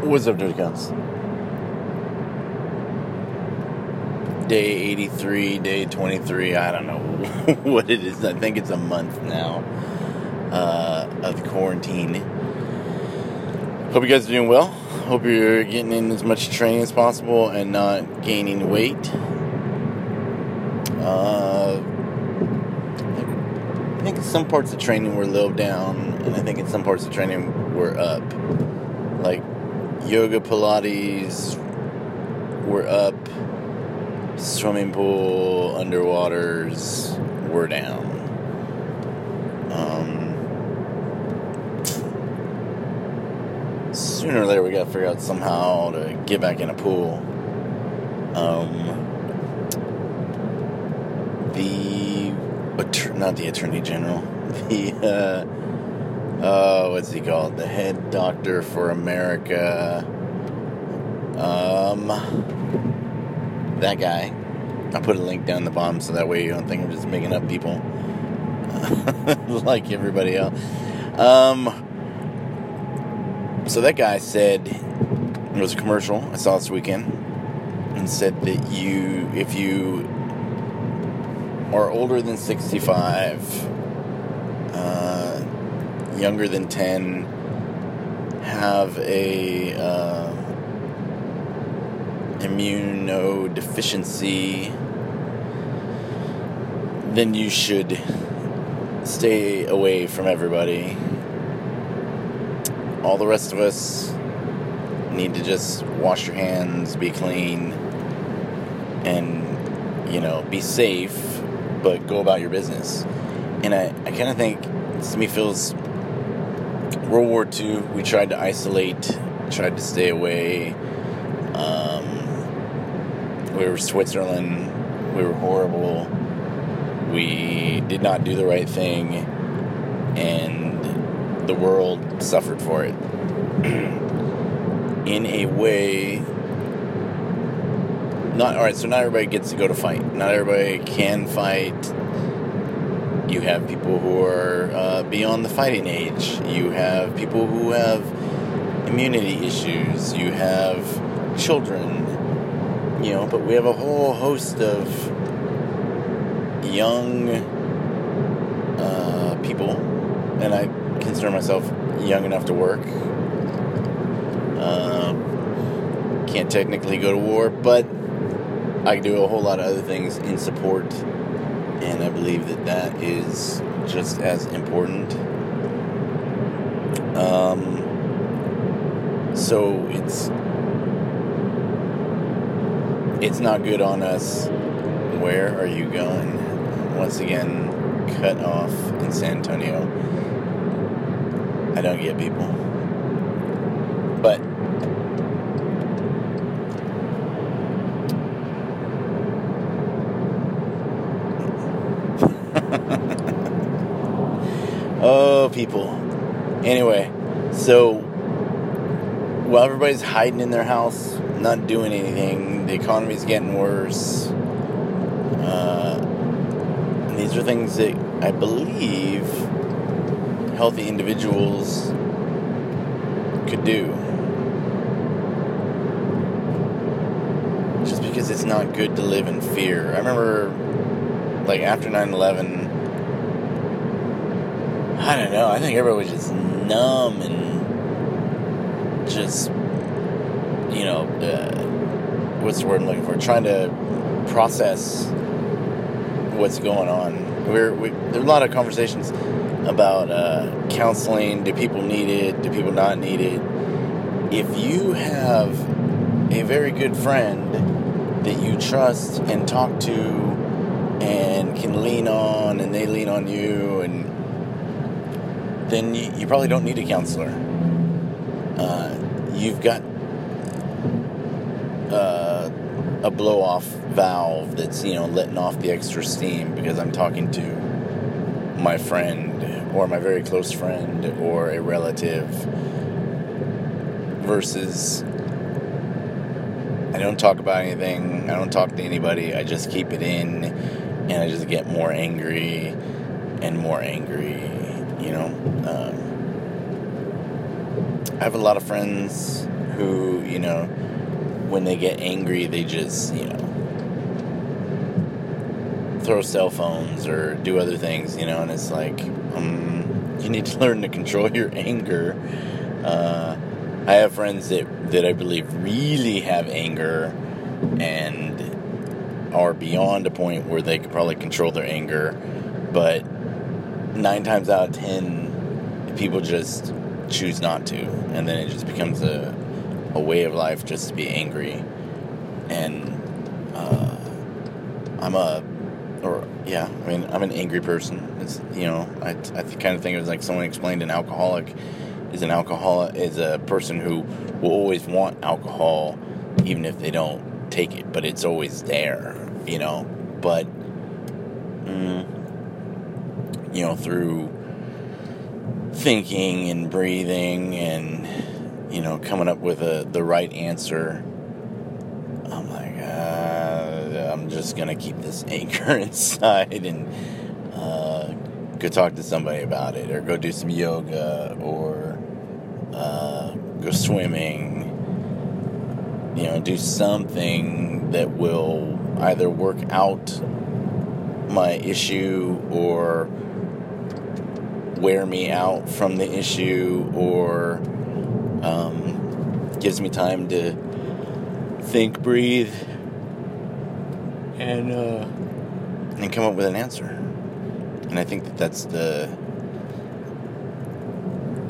What's up, Dirty Guns? Day 83, day 23, I don't know what it is. I think it's a month now uh, of quarantine. Hope you guys are doing well. Hope you're getting in as much training as possible and not gaining weight. Uh, I think some parts of training were low down, and I think in some parts of training were up. Like yoga, Pilates were up, swimming pool, underwaters were down. Um, sooner or later, we got to figure out somehow to get back in a pool. Um, the not the attorney general, the uh, uh, what's he called? The head doctor for America. Um, that guy. I'll put a link down the bottom so that way you don't think I'm just making up people like everybody else. Um, so that guy said it was a commercial I saw this weekend and said that you, if you are older than 65, uh, younger than 10, have a uh, immunodeficiency, then you should stay away from everybody. All the rest of us need to just wash your hands, be clean, and, you know, be safe, but go about your business. And I, I kind of think, this to me feels World War II, we tried to isolate, tried to stay away. Um, we were Switzerland. We were horrible. We did not do the right thing, and the world suffered for it. In a way, not all right. So not everybody gets to go to fight. Not everybody can fight. You have people who are uh, beyond the fighting age. You have people who have immunity issues. You have children. You know, but we have a whole host of young uh, people, and I consider myself young enough to work. Uh, can't technically go to war, but I can do a whole lot of other things in support, and I believe that that is just as important. Um, so it's it's not good on us. Where are you going? Once again, cut off in San Antonio. I don't get people. But people. Anyway, so while everybody's hiding in their house, not doing anything, the economy's getting worse. Uh, these are things that I believe healthy individuals could do. Just because it's not good to live in fear. I remember, like, after 9 11, I don't know, I think everybody was just numb and just, you know, uh, what's the word I'm looking for? Trying to process what's going on. We're, we, there's a lot of conversations about uh, counseling. Do people need it? Do people not need it? If you have a very good friend that you trust and talk to and can lean on, and they lean on you, and then you, you probably don't need a counselor. Uh, you've got uh, a blow off valve that's you know letting off the extra steam because I'm talking to my friend or my very close friend or a relative versus I don't talk about anything, I don't talk to anybody, I just keep it in and I just get more angry and more angry, you know. Um, I have a lot of friends who, you know, when they get angry, they just, you know, throw cell phones or do other things, you know, and it's like, um, you need to learn to control your anger. Uh, I have friends that, that I believe really have anger and are beyond a point where they could probably control their anger, but nine times out of ten, people just choose not to, and then it just becomes a, a way of life just to be angry. And uh, I'm a or yeah, I mean, I'm an angry person. It's you know, I I kind of think it was like someone explained an alcoholic is an alcoholic is a person who will always want alcohol, even if they don't take it, but it's always there, you know. But mm, you know, through thinking and breathing and you know coming up with a the right answer I'm like, uh, I'm just gonna keep this anger inside and uh, go talk to somebody about it, or go do some yoga, or uh, go swimming. You know, do something that will either work out my issue or wear me out from the issue or um, gives me time to think, breathe, and uh, and come up with an answer. And I think that that's the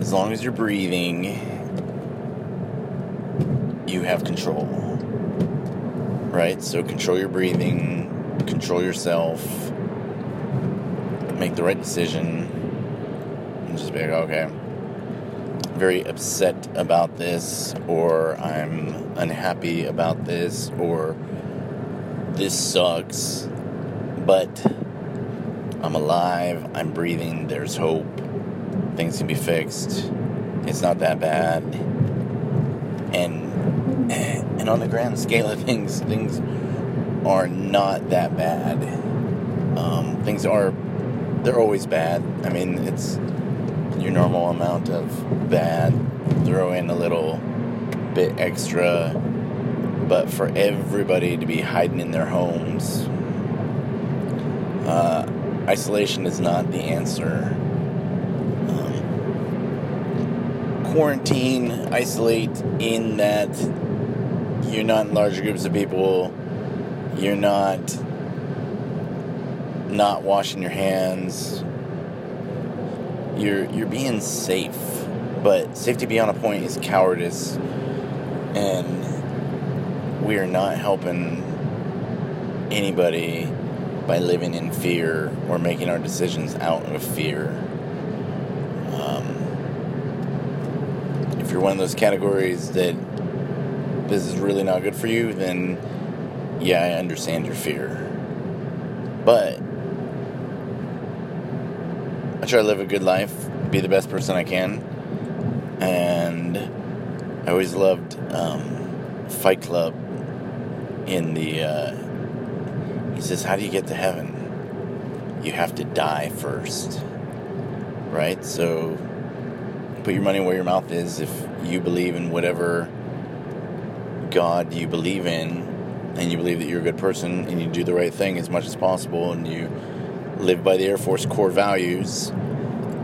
as long as you're breathing, you have control. Right? So control your breathing, control yourself, make the right decision, just be like, okay, very upset about this, or I'm unhappy about this, or this sucks, but I'm alive, I'm breathing, there's hope, things can be fixed, it's not that bad. And and on the grand scale of things, things are not that bad. Um, things are they're always bad. I mean, it's your normal amount of bad. Throw in a little bit extra but for everybody to be hiding in their homes, uh, isolation is not the answer. Um, quarantine, isolate in that you're not in large groups of people, you're not not washing your hands, you're you're being safe. But safety beyond a point is cowardice, and we are not helping anybody by living in fear or making our decisions out of fear. Um, if you're one of those categories that this is really not good for you, then yeah, I understand your fear. But try to live a good life, be the best person I can, and I always loved um, Fight Club in the uh, he says how do you get to heaven? You have to die first. Right? So put your money where your mouth is. If you believe in whatever god you believe in and you believe that you're a good person and you do the right thing as much as possible and you live by the air force core values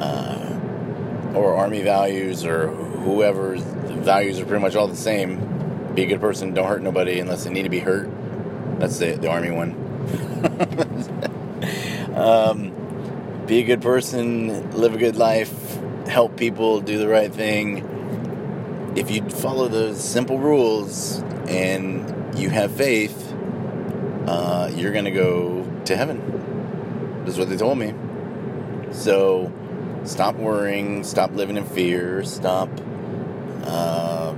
uh, or army values or whoever's values are pretty much all the same be a good person, don't hurt nobody unless they need to be hurt. That's the, the army one. um, be a good person, live a good life, help people, do the right thing. If you follow those simple rules and you have faith, uh, you're going to go to heaven. That's what they told me. So stop worrying, stop living in fear, stop. Uh,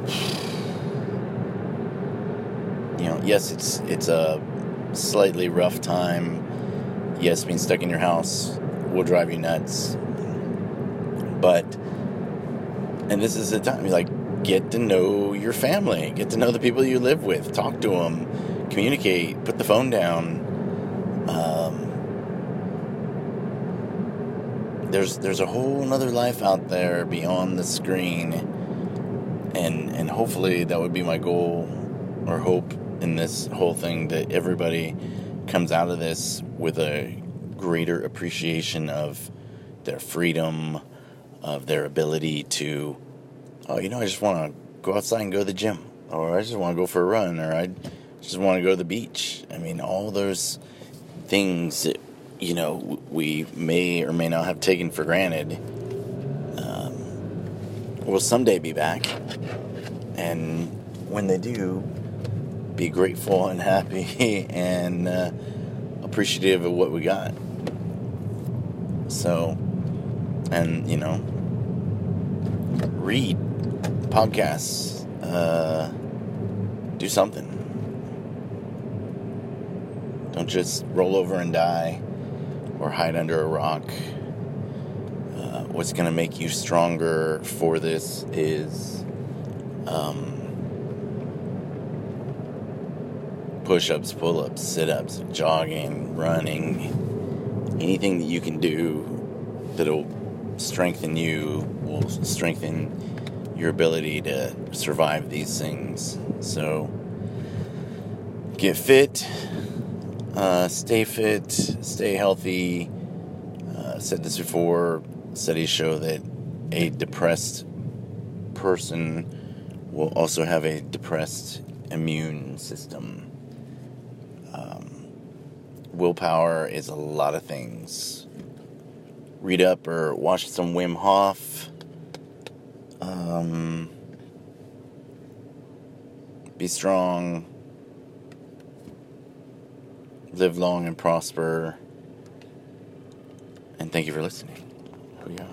you know, yes, it's it's a slightly rough time. Yes, being stuck in your house will drive you nuts. But and this is the time like get to know your family, get to know the people you live with, talk to them, communicate, put the phone down. Um, there's there's a whole other life out there beyond the screen, and and hopefully that would be my goal or hope in this whole thing that everybody comes out of this with a greater appreciation of their freedom, of their ability to, oh, you know, I just want to go outside and go to the gym, or I just want to go for a run, or I just want to go to the beach. I mean, all those things that, you know, we may or may not have taken for granted um, will someday be back. And when they do, be grateful and happy and uh, appreciative of what we got. So, and you know, read podcasts, uh, do something. Don't just roll over and die or hide under a rock. Uh, what's going to make you stronger for this is um, push ups, pull ups, sit ups, jogging, running, anything that you can do that'll strengthen you will strengthen your ability to survive these things. So get fit, uh, stay fit, stay healthy. Uh, said this before. Studies show that a depressed person will also have a depressed immune system. Um, willpower is a lot of things. Read up or watch some Wim Hof. Um, be strong. Live long and prosper. And thank you for listening. Go.